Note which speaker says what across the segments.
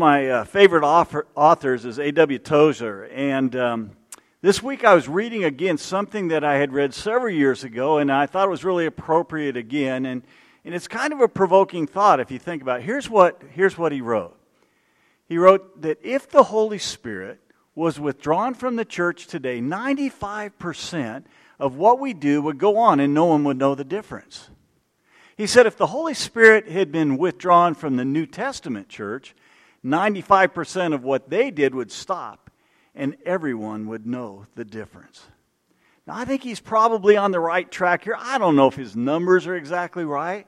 Speaker 1: of my uh, favorite author, authors is A.W. Tozer. And um, this week I was reading again something that I had read several years ago, and I thought it was really appropriate again. And, and it's kind of a provoking thought if you think about it. Here's what, here's what he wrote He wrote that if the Holy Spirit was withdrawn from the church today, 95% of what we do would go on, and no one would know the difference. He said if the Holy Spirit had been withdrawn from the New Testament church, 95% of what they did would stop, and everyone would know the difference. Now, I think he's probably on the right track here. I don't know if his numbers are exactly right.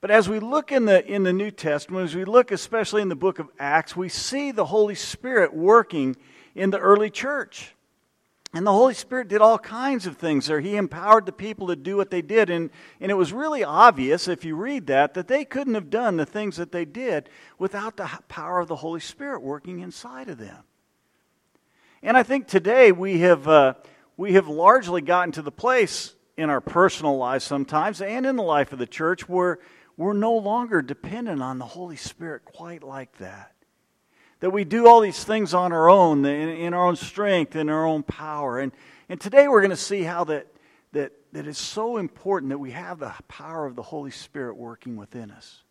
Speaker 1: But as we look in the, in the New Testament, as we look especially in the book of Acts, we see the Holy Spirit working in the early church. And the Holy Spirit did all kinds of things there. He empowered the people to do what they did. And, and it was really obvious, if you read that, that they couldn't have done the things that they did without the power of the Holy Spirit working inside of them. And I think today we have, uh, we have largely gotten to the place in our personal lives sometimes and in the life of the church where we're no longer dependent on the Holy Spirit quite like that that we do all these things on our own, in, in our own strength, in our own power. And, and today we're going to see how that, that, that it's so important that we have the power of the Holy Spirit working within us.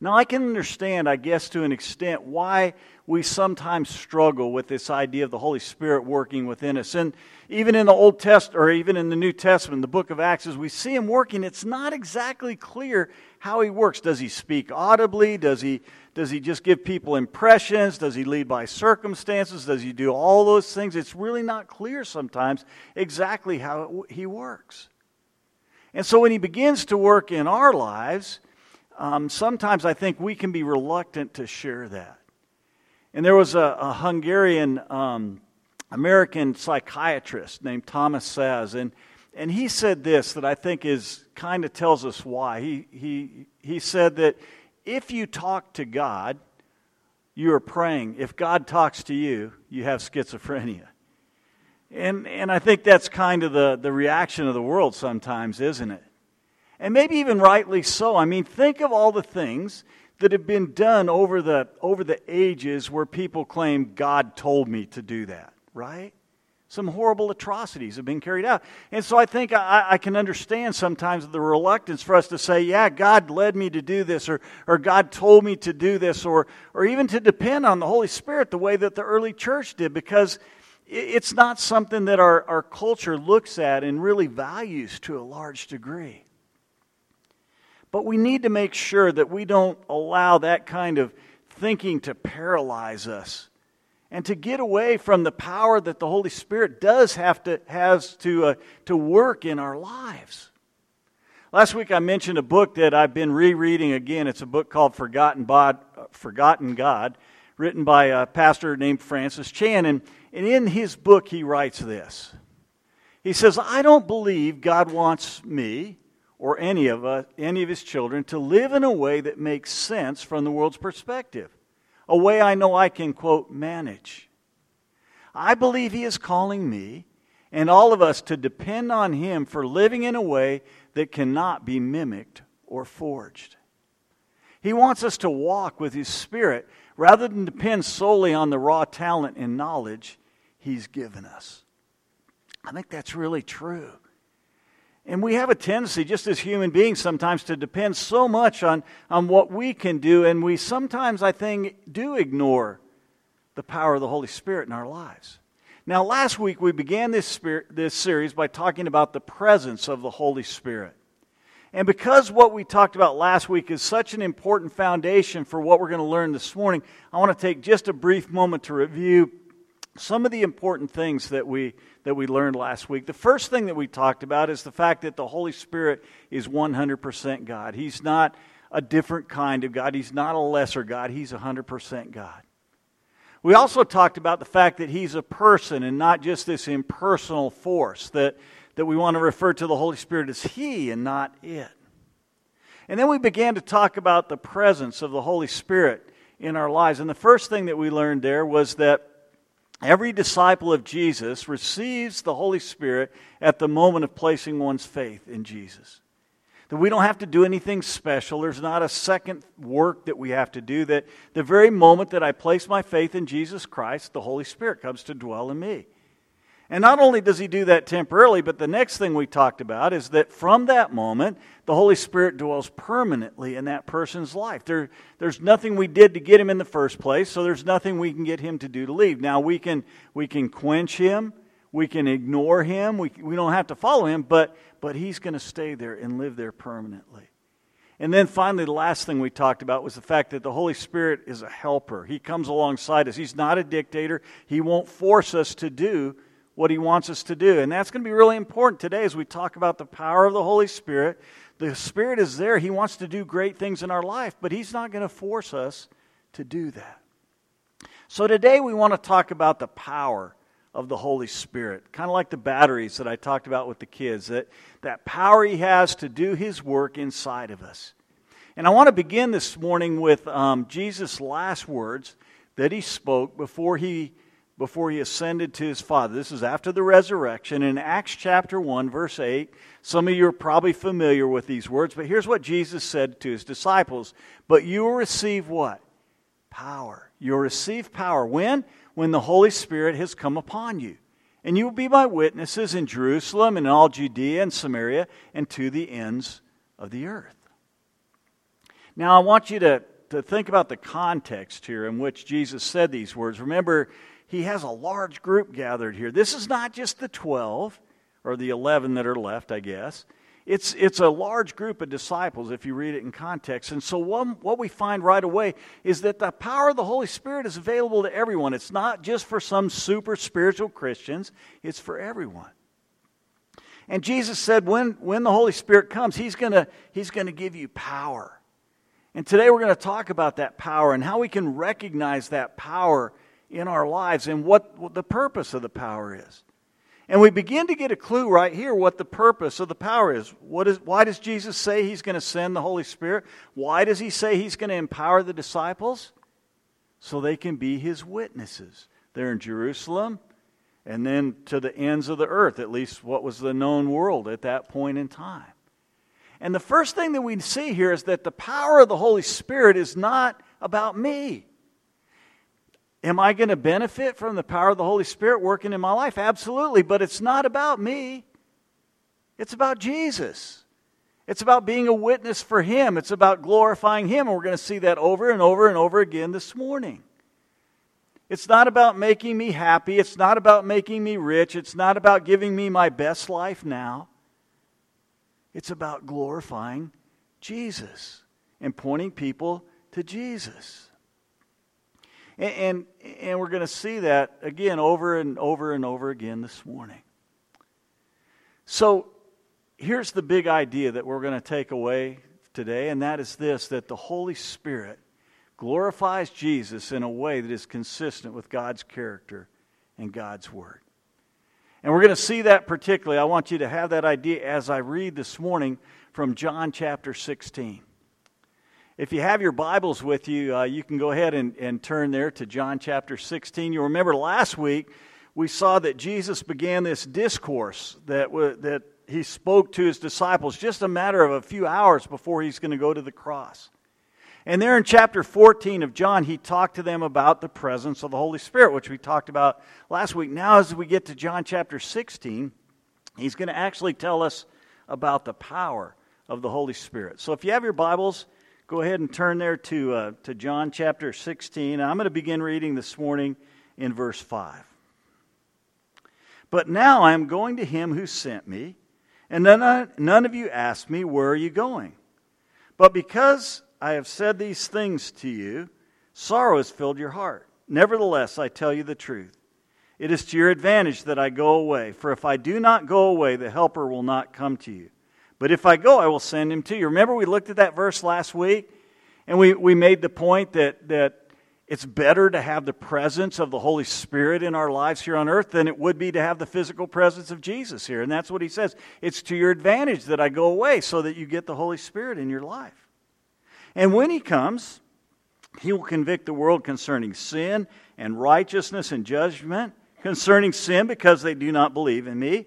Speaker 1: Now, I can understand, I guess, to an extent, why we sometimes struggle with this idea of the Holy Spirit working within us. And even in the Old Testament, or even in the New Testament, the book of Acts, as we see him working, it's not exactly clear how he works. Does he speak audibly? Does he does he just give people impressions? Does he lead by circumstances? Does he do all those things? It's really not clear sometimes exactly how he works. And so when he begins to work in our lives, um, sometimes I think we can be reluctant to share that. And there was a, a Hungarian um, American psychiatrist named Thomas Szasz, and, and he said this that I think is kind of tells us why. He, he, he said that if you talk to God, you are praying. If God talks to you, you have schizophrenia. And, and I think that's kind of the, the reaction of the world sometimes, isn't it? And maybe even rightly so. I mean, think of all the things that have been done over the, over the ages where people claim God told me to do that, right? Some horrible atrocities have been carried out. And so I think I, I, can understand sometimes the reluctance for us to say, yeah, God led me to do this, or, or God told me to do this, or, or even to depend on the Holy Spirit the way that the early church did, because it's not something that our, our culture looks at and really values to a large degree. But we need to make sure that we don't allow that kind of thinking to paralyze us and to get away from the power that the Holy Spirit does have to, has to, uh, to work in our lives. Last week I mentioned a book that I've been rereading again. It's a book called Forgotten, God, Forgotten God, written by a pastor named Francis Chan. And, and in his book, he writes this He says, I don't believe God wants me or any of us, any of his children to live in a way that makes sense from the world's perspective a way I know I can, quote, manage. I believe He is calling me and all of us to depend on Him for living in a way that cannot be mimicked or forged. He wants us to walk with His Spirit rather than depend solely on the raw talent and knowledge He's given us. I think that's really true. And we have a tendency, just as human beings, sometimes to depend so much on, on what we can do, and we sometimes, I think, do ignore the power of the Holy Spirit in our lives. Now, last week we began this, spirit, this series by talking about the presence of the Holy Spirit. And because what we talked about last week is such an important foundation for what we're going to learn this morning, I want to take just a brief moment to review some of the important things that we that we learned last week. The first thing that we talked about is the fact that the Holy Spirit is 100% God. He's not a different kind of God. He's not a lesser God. He's 100% God. We also talked about the fact that He's a person and not just this impersonal force, that, that we want to refer to the Holy Spirit as He and not it. And then we began to talk about the presence of the Holy Spirit in our lives. And the first thing that we learned there was that Every disciple of Jesus receives the Holy Spirit at the moment of placing one's faith in Jesus. that we don't have to do anything special. There's not a second work that we have to do. That the very moment that I place my faith in Jesus Christ, the Holy Spirit comes to dwell in me. And not only does he do that temporarily, but the next thing we talked about is that from that moment, the Holy Spirit dwells permanently in that person's life. There, there's nothing we did to get him in the first place, so there's nothing we can get him to do to leave. Now, we can, we can quench him, we can ignore him, we, we don't have to follow him, but, but he's going to stay there and live there permanently. And then finally, the last thing we talked about was the fact that the Holy Spirit is a helper. He comes alongside us. He's not a dictator. He won't force us to do what He wants us to do. And that's going to be really important today as we talk about the power of the Holy Spirit. The Spirit is there. He wants to do great things in our life, but He's not going to force us to do that. So today we want to talk about the power of the Holy Spirit. Kind of like the batteries that I talked about with the kids, that, that power He has to do His work inside of us. And I want to begin this morning with um, Jesus' last words that He spoke before He before he ascended to his Father. This is after the resurrection. In Acts chapter 1, verse 8, some of you are probably familiar with these words, but here's what Jesus said to his disciples But you will receive what? Power. You'll receive power. When? when the Holy Spirit has come upon you. And you will be my witnesses in Jerusalem and in all Judea and Samaria and to the ends of the earth. Now, I want you to, to think about the context here in which Jesus said these words. Remember, he has a large group gathered here. This is not just the 12 or the 11 that are left, I guess. It's, it's a large group of disciples if you read it in context. And so, one, what we find right away is that the power of the Holy Spirit is available to everyone. It's not just for some super spiritual Christians, it's for everyone. And Jesus said, when, when the Holy Spirit comes, He's going he's to give you power. And today we're going to talk about that power and how we can recognize that power in our lives and what, what the purpose of the power is. And we begin to get a clue right here what the purpose of the power is. What is why does Jesus say he's going to send the Holy Spirit? Why does he say he's going to empower the disciples? So they can be his witnesses. They're in Jerusalem and then to the ends of the earth, at least what was the known world at that point in time. And the first thing that we see here is that the power of the Holy Spirit is not about me. Am I going to benefit from the power of the Holy Spirit working in my life? Absolutely, but it's not about me. It's about Jesus. It's about being a witness for Him. It's about glorifying Him. And we're going to see that over and over and over again this morning. It's not about making me happy. It's not about making me rich. It's not about giving me my best life now. It's about glorifying Jesus and pointing people to Jesus. And, and, and we're going to see that again over and over and over again this morning. So here's the big idea that we're going to take away today, and that is this that the Holy Spirit glorifies Jesus in a way that is consistent with God's character and God's Word. And we're going to see that particularly. I want you to have that idea as I read this morning from John chapter 16. If you have your Bibles with you, uh, you can go ahead and, and turn there to John chapter 16. You remember last week we saw that Jesus began this discourse that, w- that he spoke to his disciples just a matter of a few hours before he's going to go to the cross. And there in chapter 14 of John, he talked to them about the presence of the Holy Spirit, which we talked about last week. Now, as we get to John chapter 16, he's going to actually tell us about the power of the Holy Spirit. So if you have your Bibles, Go ahead and turn there to, uh, to John chapter 16. I'm going to begin reading this morning in verse 5. But now I am going to him who sent me, and none, none of you asked me, Where are you going? But because I have said these things to you, sorrow has filled your heart. Nevertheless, I tell you the truth. It is to your advantage that I go away, for if I do not go away, the Helper will not come to you. But if I go, I will send him to you. Remember, we looked at that verse last week, and we, we made the point that, that it's better to have the presence of the Holy Spirit in our lives here on earth than it would be to have the physical presence of Jesus here. And that's what he says. It's to your advantage that I go away so that you get the Holy Spirit in your life. And when he comes, he will convict the world concerning sin and righteousness and judgment, concerning sin because they do not believe in me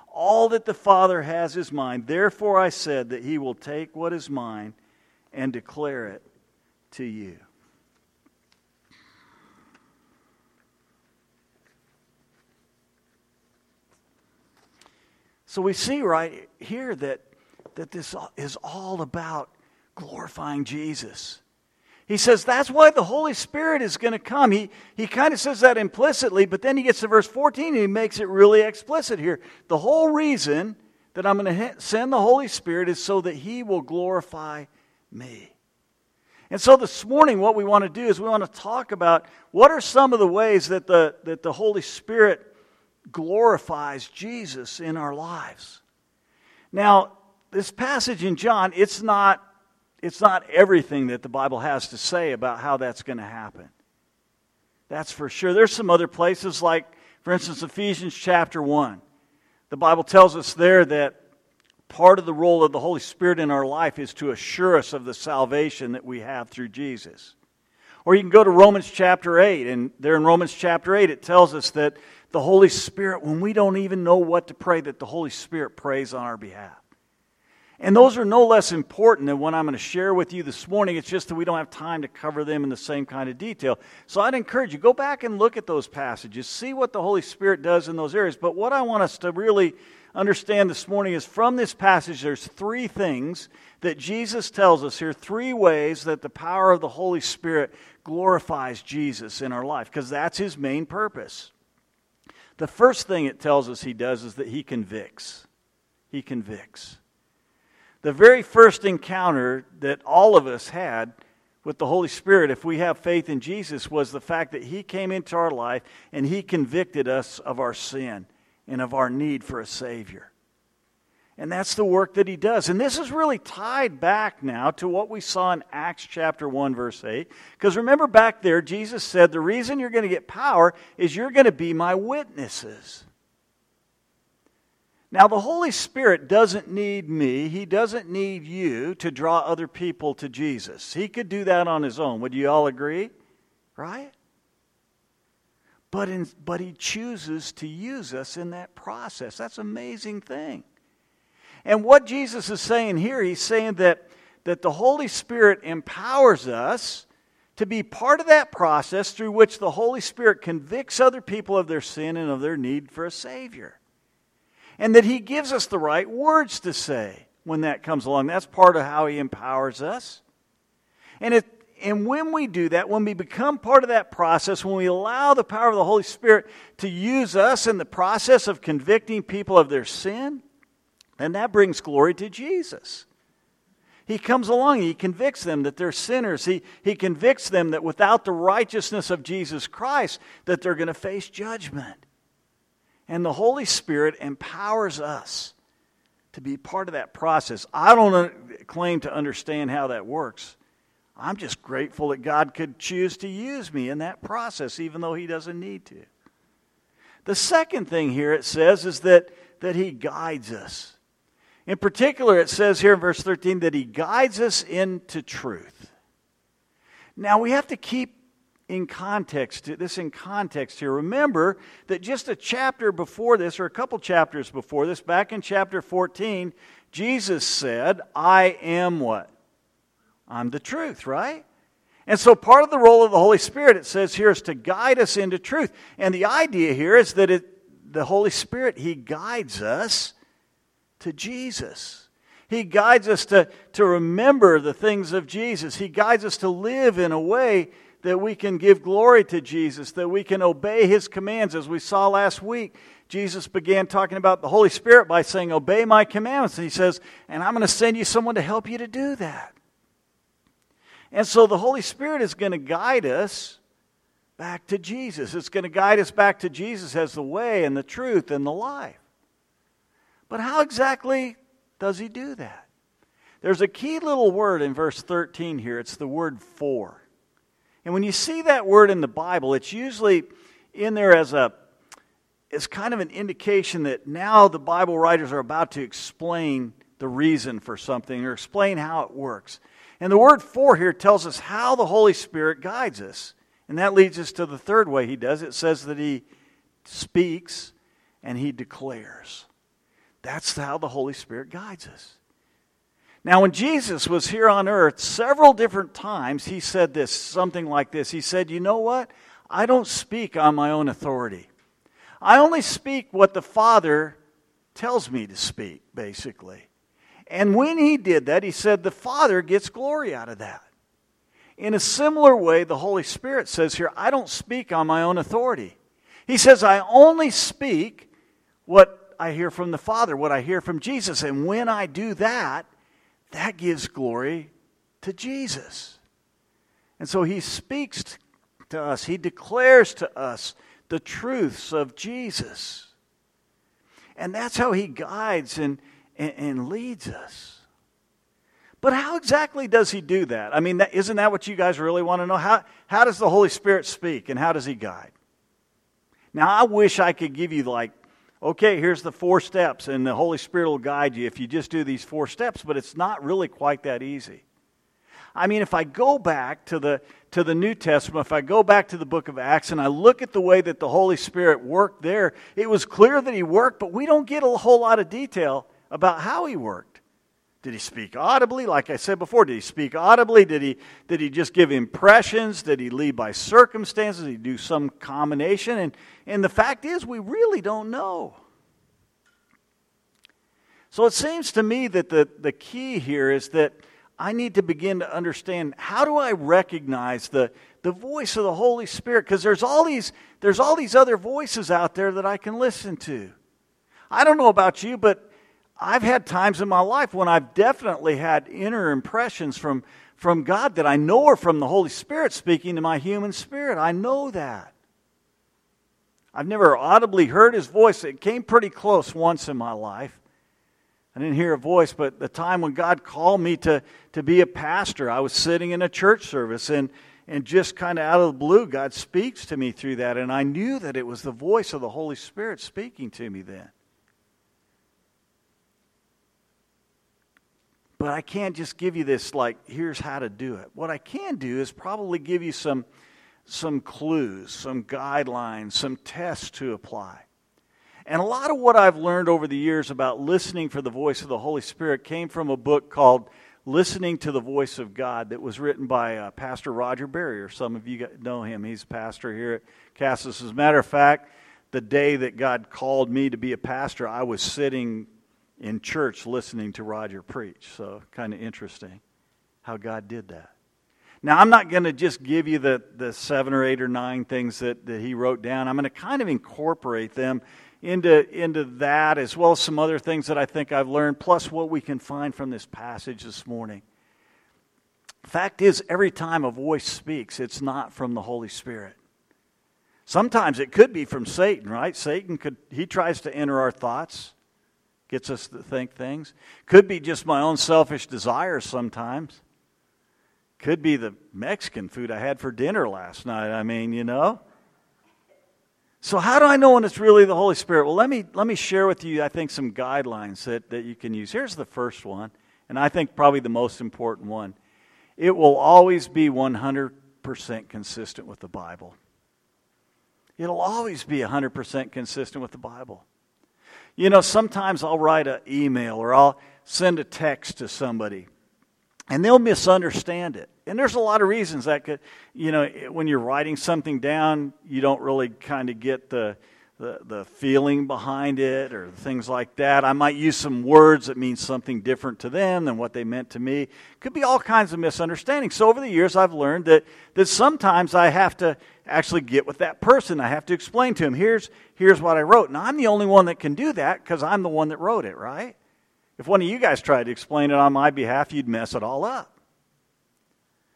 Speaker 1: All that the Father has is mine. Therefore I said that he will take what is mine and declare it to you. So we see right here that, that this is all about glorifying Jesus. He says that's why the Holy Spirit is going to come. He, he kind of says that implicitly, but then he gets to verse 14 and he makes it really explicit here. The whole reason that I'm going to send the Holy Spirit is so that he will glorify me. And so this morning, what we want to do is we want to talk about what are some of the ways that the, that the Holy Spirit glorifies Jesus in our lives. Now, this passage in John, it's not, it's not everything that the Bible has to say about how that's going to happen. That's for sure. There's some other places, like, for instance, Ephesians chapter 1. The Bible tells us there that part of the role of the Holy Spirit in our life is to assure us of the salvation that we have through Jesus. Or you can go to Romans chapter 8, and there in Romans chapter 8, it tells us that the Holy Spirit, when we don't even know what to pray, that the Holy Spirit prays on our behalf. And those are no less important than what I'm going to share with you this morning. It's just that we don't have time to cover them in the same kind of detail. So I'd encourage you, go back and look at those passages, see what the Holy Spirit does in those areas. But what I want us to really understand this morning is from this passage, there's three things that Jesus tells us here, three ways that the power of the Holy Spirit glorifies Jesus in our life, because that's his main purpose. The first thing it tells us he does is that he convicts. He convicts. The very first encounter that all of us had with the Holy Spirit, if we have faith in Jesus, was the fact that he came into our life and he convicted us of our sin and of our need for a Savior. And that's the work that he does. And this is really tied back now to what we saw in Acts chapter 1, verse 8. Because remember back there, Jesus said, The reason you're going to get power is you're going to be my witnesses. Now, the Holy Spirit doesn't need me, He doesn't need you to draw other people to Jesus. He could do that on His own. Would you all agree? Right? But, in, but He chooses to use us in that process. That's an amazing thing. And what Jesus is saying here, he's saying that, that the Holy Spirit empowers us to be part of that process through which the Holy Spirit convicts other people of their sin and of their need for a Savior. And that He gives us the right words to say when that comes along. That's part of how He empowers us. And, it, and when we do that, when we become part of that process, when we allow the power of the Holy Spirit to use us in the process of convicting people of their sin, then that brings glory to Jesus. He comes along, he convicts them that they're sinners. He, he convicts them that without the righteousness of Jesus Christ, that they're going to face judgment. And the Holy Spirit empowers us to be part of that process. I don't claim to understand how that works. I'm just grateful that God could choose to use me in that process, even though He doesn't need to. The second thing here it says is that, that He guides us. In particular, it says here in verse 13 that he guides us into truth. Now, we have to keep in context, this in context here. Remember that just a chapter before this, or a couple chapters before this, back in chapter 14, Jesus said, I am what? I'm the truth, right? And so part of the role of the Holy Spirit, it says here, is to guide us into truth. And the idea here is that it, the Holy Spirit, He guides us to Jesus. He guides us to, to remember the things of Jesus. He guides us to live in a way that we can give glory to Jesus, that we can obey His commands. As we saw last week, Jesus began talking about the Holy Spirit by saying, Obey my commandments. And He says, And I'm going to send you someone to help you to do that. And so the Holy Spirit is going to guide us back to Jesus. It's going to guide us back to Jesus as the way and the truth and the life. But how exactly does he do that? There's a key little word in verse 13 here. It's the word for. And when you see that word in the Bible, it's usually in there as a as kind of an indication that now the Bible writers are about to explain the reason for something or explain how it works. And the word for here tells us how the Holy Spirit guides us. And that leads us to the third way he does. It says that he speaks and he declares. That's how the Holy Spirit guides us. Now, when Jesus was here on earth, several different times he said this, something like this. He said, You know what? I don't speak on my own authority. I only speak what the Father tells me to speak, basically. And when he did that, he said, The Father gets glory out of that. In a similar way, the Holy Spirit says here, I don't speak on my own authority. He says, I only speak what I hear from the Father, what I hear from Jesus. And when I do that, that gives glory to Jesus. And so he speaks to us, he declares to us the truths of Jesus. And that's how he guides and, and, and leads us. But how exactly does he do that? I mean, that, isn't that what you guys really want to know? How, how does the Holy Spirit speak and how does he guide? Now, I wish I could give you, like, okay, here's the four steps, and the Holy Spirit will guide you if you just do these four steps, but it's not really quite that easy. I mean, if I go back to the, to the New Testament, if I go back to the book of Acts and I look at the way that the Holy Spirit worked there, it was clear that he worked, but we don't get a whole lot of detail about how he worked. Did he speak audibly? Like I said before, did he speak audibly? Did he, did he just give impressions? Did he lead by circumstances? Did he do some combination? And, and the fact is, we really don't know. So it seems to me that the, the key here is that I need to begin to understand how do I recognize the, the voice of the Holy Spirit? Because there's all these there's all these other voices out there that I can listen to. I don't know about you, but I've had times in my life when I've definitely had inner impressions from, from God that I know are from the Holy Spirit speaking to my human spirit. I know that. I've never audibly heard his voice. It came pretty close once in my life. I didn't hear a voice, but the time when God called me to, to be a pastor, I was sitting in a church service and, and just kind of out of the blue, God speaks to me through that. And I knew that it was the voice of the Holy Spirit speaking to me then. But I can't just give you this, like, here's how to do it. What I can do is probably give you some, some clues, some guidelines, some tests to apply. And a lot of what I've learned over the years about listening for the voice of the Holy Spirit came from a book called Listening to the Voice of God that was written by uh, Pastor Roger Barrier. Some of you know him. He's pastor here at Casas. As a matter of fact, the day that God called me to be a pastor, I was sitting in church listening to Roger preach. So, kind of interesting how God did that. Now, I'm not going to just give you the, the seven or eight or nine things that, that he wrote down. I'm going to kind of incorporate them into, into that as well as some other things that I think I've learned, plus what we can find from this passage this morning. Fact is, every time a voice speaks, it's not from the Holy Spirit. Sometimes it could be from Satan, right? Satan could, he tries to enter our thoughts gets us to think things. Could be just my own selfish desires sometimes. Could be the Mexican food I had for dinner last night. I mean, you know. So how do I know when it's really the Holy Spirit? Well, let me let me share with you I think some guidelines that, that you can use. Here's the first one, and I think probably the most important one. It will always be 100% consistent with the Bible. It'll always be 100% consistent with the Bible. You know, sometimes I'll write an email or I'll send a text to somebody and they'll misunderstand it. And there's a lot of reasons that could, you know, when you're writing something down, you don't really kind of get the, the, the feeling behind it or things like that. I might use some words that mean something different to them than what they meant to me. Could be all kinds of misunderstandings. So over the years, I've learned that, that sometimes I have to actually get with that person. I have to explain to him, here's, here's what I wrote. Now, I'm the only one that can do that because I'm the one that wrote it, right? If one of you guys tried to explain it on my behalf, you'd mess it all up.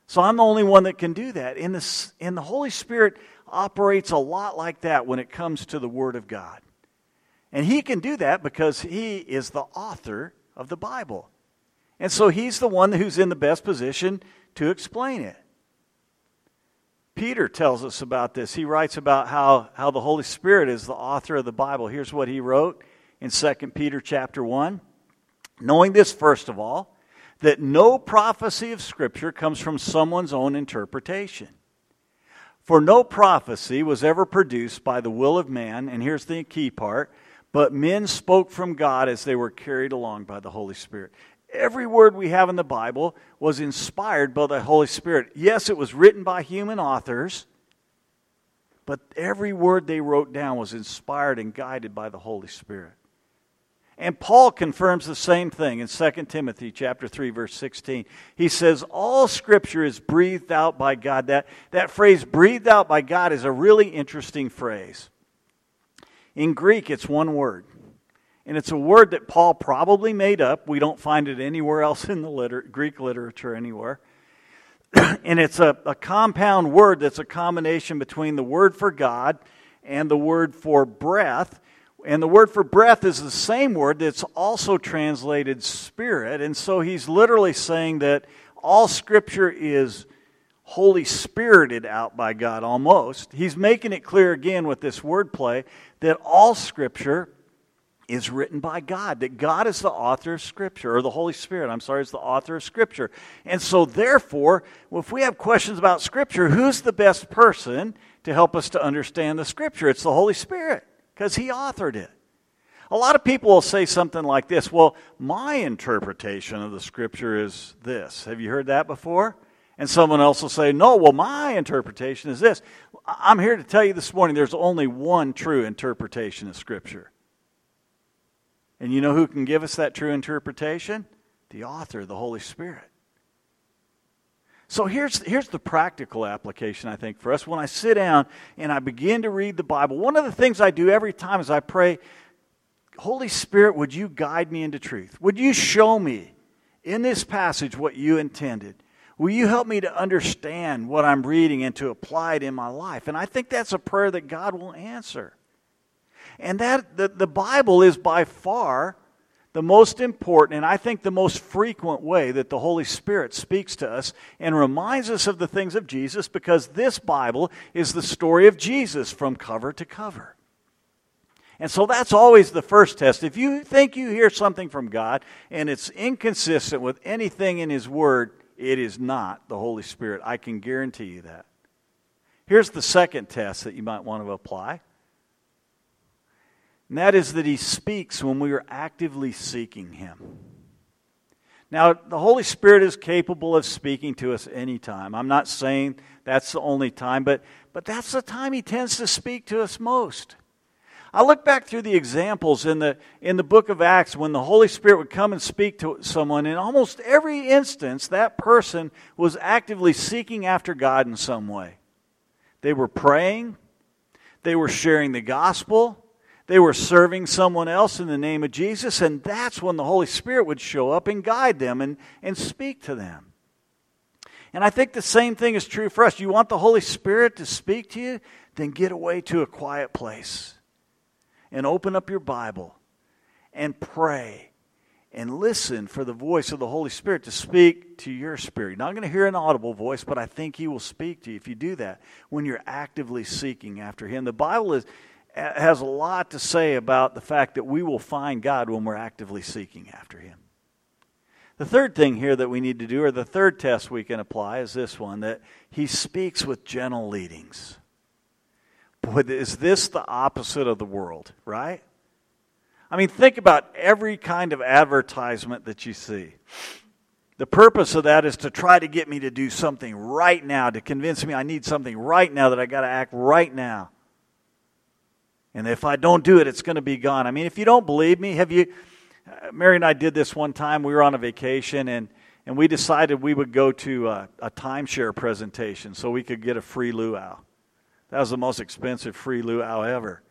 Speaker 1: So I'm the only one that can do that. In the, and the Holy Spirit operates a lot like that when it comes to the Word of God. And He can do that because He is the author of the Bible. And so he's the one who's in the best position to explain it. Peter tells us about this. He writes about how, how the Holy Spirit is the author of the Bible. Here's what he wrote in 2 Peter chapter 1. Knowing this, first of all, that no prophecy of Scripture comes from someone's own interpretation. For no prophecy was ever produced by the will of man, and here's the key part, but men spoke from God as they were carried along by the Holy Spirit. Every word we have in the Bible was inspired by the Holy Spirit. Yes, it was written by human authors, but every word they wrote down was inspired and guided by the Holy Spirit. And Paul confirms the same thing in 2 Timothy chapter 3 verse 16. He says all scripture is breathed out by God. That that phrase breathed out by God is a really interesting phrase. In Greek it's one word. And it's a word that Paul probably made up. We don't find it anywhere else in the liter- Greek literature anywhere. and it's a, a compound word that's a combination between the word for God and the word for breath. And the word for breath is the same word that's also translated spirit. And so he's literally saying that all scripture is Holy Spirited out by God almost. He's making it clear again with this wordplay that all scripture is written by God, that God is the author of Scripture, or the Holy Spirit, I'm sorry, is the author of Scripture. And so, therefore, if we have questions about Scripture, who's the best person to help us to understand the Scripture? It's the Holy Spirit, because He authored it. A lot of people will say something like this Well, my interpretation of the Scripture is this. Have you heard that before? And someone else will say, No, well, my interpretation is this. I'm here to tell you this morning there's only one true interpretation of Scripture. And you know who can give us that true interpretation? The author, the Holy Spirit. So here's, here's the practical application, I think, for us. When I sit down and I begin to read the Bible, one of the things I do every time is I pray, Holy Spirit, would you guide me into truth? Would you show me in this passage what you intended? Will you help me to understand what I'm reading and to apply it in my life? And I think that's a prayer that God will answer. And that the, the Bible is by far the most important and I think the most frequent way that the Holy Spirit speaks to us and reminds us of the things of Jesus because this Bible is the story of Jesus from cover to cover. And so that's always the first test. If you think you hear something from God and it's inconsistent with anything in His Word, it is not the Holy Spirit. I can guarantee you that. Here's the second test that you might want to apply and that is that He speaks when we are actively seeking Him. Now, the Holy Spirit is capable of speaking to us anytime. I'm not saying that's the only time, but, but that's the time He tends to speak to us most. I look back through the examples in the, in the book of Acts when the Holy Spirit would come and speak to someone. In almost every instance, that person was actively seeking after God in some way. They were praying, they were sharing the gospel, they were serving someone else in the name of Jesus, and that's when the Holy Spirit would show up and guide them and, and speak to them. And I think the same thing is true for us. You want the Holy Spirit to speak to you? Then get away to a quiet place and open up your Bible and pray and listen for the voice of the Holy Spirit to speak to your spirit. You're not going to hear an audible voice, but I think He will speak to you if you do that when you're actively seeking after Him. The Bible is has a lot to say about the fact that we will find God when we're actively seeking after Him. The third thing here that we need to do, or the third test we can apply, is this one that He speaks with gentle leadings. Boy, is this the opposite of the world, right? I mean, think about every kind of advertisement that you see. The purpose of that is to try to get me to do something right now, to convince me I need something right now, that I got to act right now. And if I don't do it, it's going to be gone. I mean, if you don't believe me, have you? Uh, Mary and I did this one time. We were on a vacation and, and we decided we would go to a, a timeshare presentation so we could get a free luau. That was the most expensive free luau ever.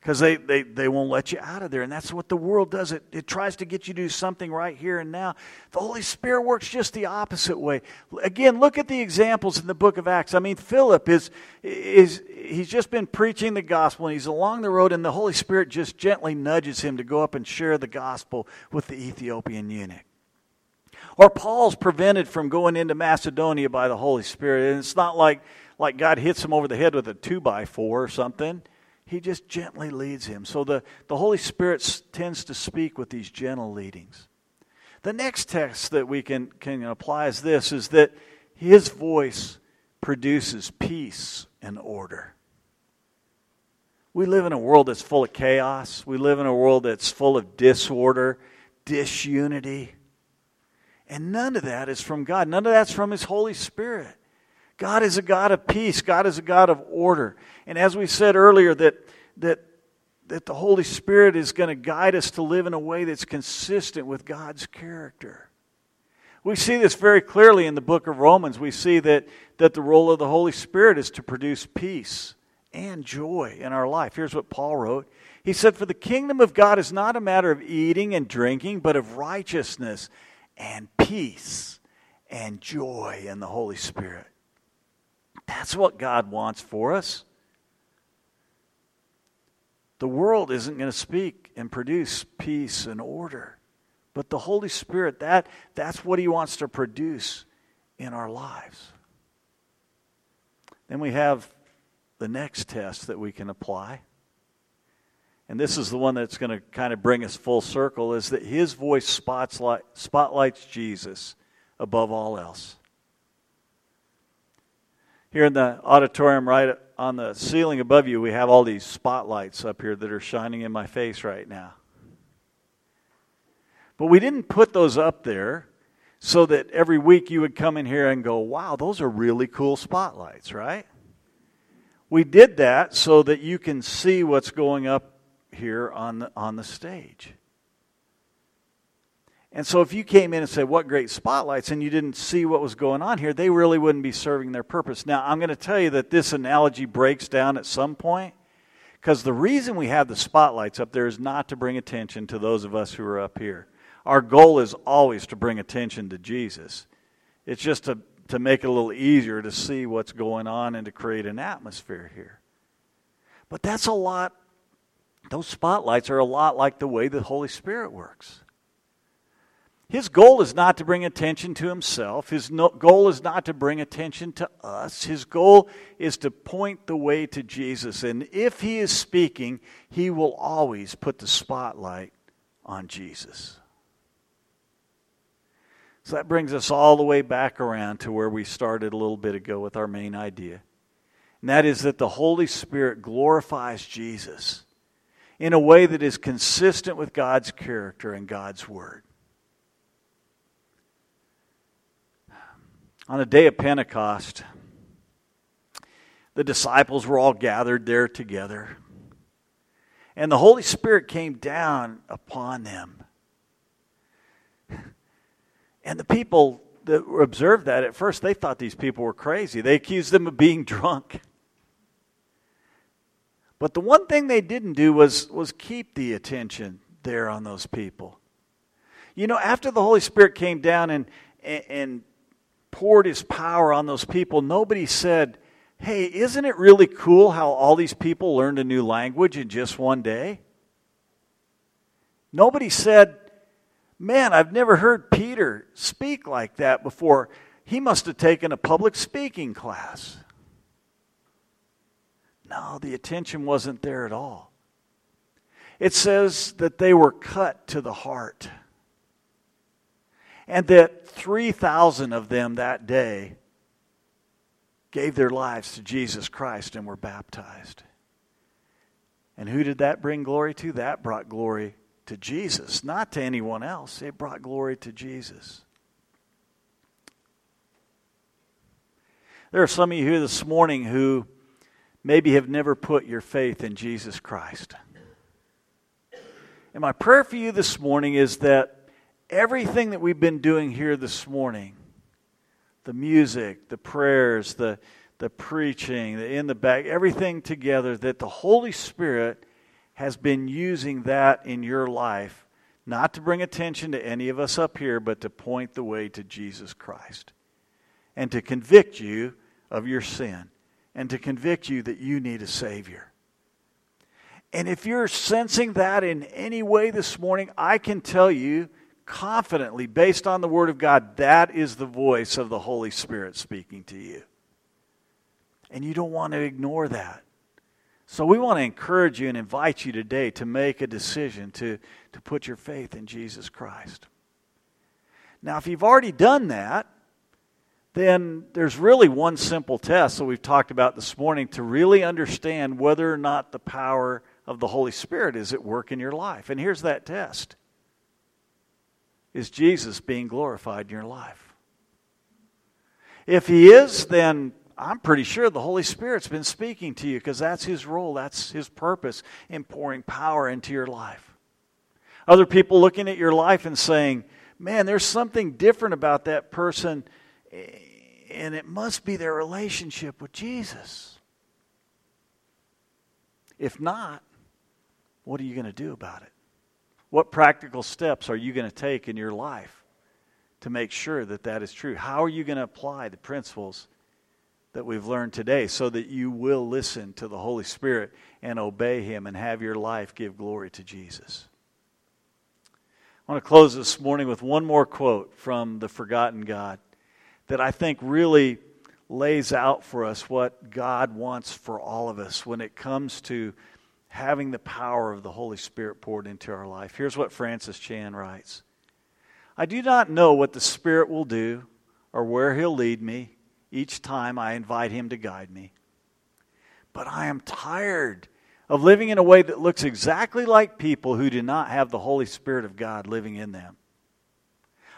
Speaker 1: Because they, they, they won't let you out of there. And that's what the world does. It, it tries to get you to do something right here and now. The Holy Spirit works just the opposite way. Again, look at the examples in the book of Acts. I mean, Philip is, is he's just been preaching the gospel and he's along the road, and the Holy Spirit just gently nudges him to go up and share the gospel with the Ethiopian eunuch. Or Paul's prevented from going into Macedonia by the Holy Spirit. And it's not like, like God hits him over the head with a two by four or something. He just gently leads him. So the, the Holy Spirit tends to speak with these gentle leadings. The next text that we can, can apply is this is that his voice produces peace and order. We live in a world that's full of chaos. We live in a world that's full of disorder, disunity. And none of that is from God. None of that's from His Holy Spirit. God is a God of peace. God is a God of order. And as we said earlier, that, that, that the Holy Spirit is going to guide us to live in a way that's consistent with God's character. We see this very clearly in the book of Romans. We see that, that the role of the Holy Spirit is to produce peace and joy in our life. Here's what Paul wrote He said, For the kingdom of God is not a matter of eating and drinking, but of righteousness and peace and joy in the Holy Spirit. That's what God wants for us. The world isn't going to speak and produce peace and order. But the Holy Spirit, that, that's what He wants to produce in our lives. Then we have the next test that we can apply. And this is the one that's going to kind of bring us full circle is that his voice spotlight, spotlights Jesus above all else. Here in the auditorium, right on the ceiling above you, we have all these spotlights up here that are shining in my face right now. But we didn't put those up there so that every week you would come in here and go, wow, those are really cool spotlights, right? We did that so that you can see what's going up here on the, on the stage. And so if you came in and said, What great spotlights, and you didn't see what was going on here, they really wouldn't be serving their purpose. Now, I'm going to tell you that this analogy breaks down at some point because the reason we have the spotlights up there is not to bring attention to those of us who are up here. Our goal is always to bring attention to Jesus. It's just to, to make it a little easier to see what's going on and to create an atmosphere here. But that's a lot, those spotlights are a lot like the way the Holy Spirit works. His goal is not to bring attention to himself. His no, goal is not to bring attention to us. His goal is to point the way to Jesus. And if he is speaking, he will always put the spotlight on Jesus. So that brings us all the way back around to where we started a little bit ago with our main idea. And that is that the Holy Spirit glorifies Jesus in a way that is consistent with God's character and God's Word. On the day of Pentecost, the disciples were all gathered there together. And the Holy Spirit came down upon them. And the people that observed that at first, they thought these people were crazy. They accused them of being drunk. But the one thing they didn't do was, was keep the attention there on those people. You know, after the Holy Spirit came down and, and poured his power on those people, nobody said, Hey, isn't it really cool how all these people learned a new language in just one day? Nobody said, Man, I've never heard Peter speak like that before. He must have taken a public speaking class. No, the attention wasn't there at all. It says that they were cut to the heart and that 3,000 of them that day gave their lives to Jesus Christ and were baptized. And who did that bring glory to? That brought glory to Jesus, not to anyone else. It brought glory to Jesus. There are some of you here this morning who maybe have never put your faith in Jesus Christ. And my prayer for you this morning is that everything that we've been doing here this morning the music, the prayers, the, the preaching, the in the back, everything together that the Holy Spirit has been using that in your life, not to bring attention to any of us up here, but to point the way to Jesus Christ and to convict you of your sin and to convict you that you need a Savior. And if you're sensing that in any way this morning, I can tell you confidently, based on the Word of God, that is the voice of the Holy Spirit speaking to you. And you don't want to ignore that. So we want to encourage you and invite you today to make a decision to, to put your faith in Jesus Christ. Now, if you've already done that, then there's really one simple test that we've talked about this morning to really understand whether or not the power of the Holy Spirit is at work in your life. And here's that test Is Jesus being glorified in your life? If he is, then I'm pretty sure the Holy Spirit's been speaking to you because that's his role, that's his purpose in pouring power into your life. Other people looking at your life and saying, man, there's something different about that person and it must be their relationship with Jesus. If not, what are you going to do about it? What practical steps are you going to take in your life to make sure that that is true? How are you going to apply the principles that we've learned today so that you will listen to the Holy Spirit and obey Him and have your life give glory to Jesus? I want to close this morning with one more quote from the Forgotten God that I think really lays out for us what God wants for all of us when it comes to having the power of the Holy Spirit poured into our life. Here's what Francis Chan writes I do not know what the Spirit will do or where He'll lead me each time I invite Him to guide me. But I am tired of living in a way that looks exactly like people who do not have the Holy Spirit of God living in them.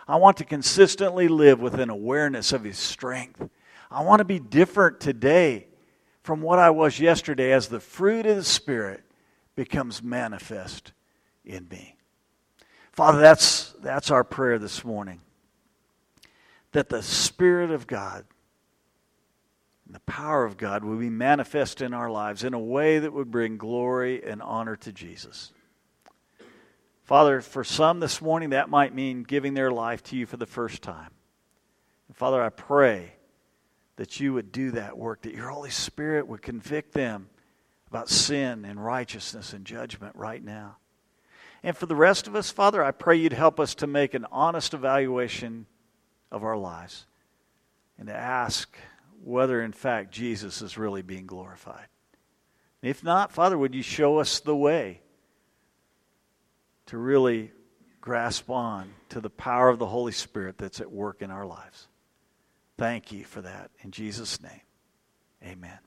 Speaker 1: I want to consistently live with an awareness of His strength. I want to be different today from what I was yesterday as the fruit of the Spirit becomes manifest in me. Father, that's, that's our prayer this morning. That the Spirit of God and the power of God will be manifest in our lives in a way that would bring glory and honor to Jesus. Father, for some this morning, that might mean giving their life to you for the first time. And Father, I pray that you would do that work, that your Holy Spirit would convict them about sin and righteousness and judgment right now. And for the rest of us, Father, I pray you'd help us to make an honest evaluation of our lives and to ask whether, in fact, Jesus is really being glorified. if not, Father, would you show us the way to really grasp on to the power of the Holy Spirit that's at work in our lives. Thank you for that. In Jesus' name, amen.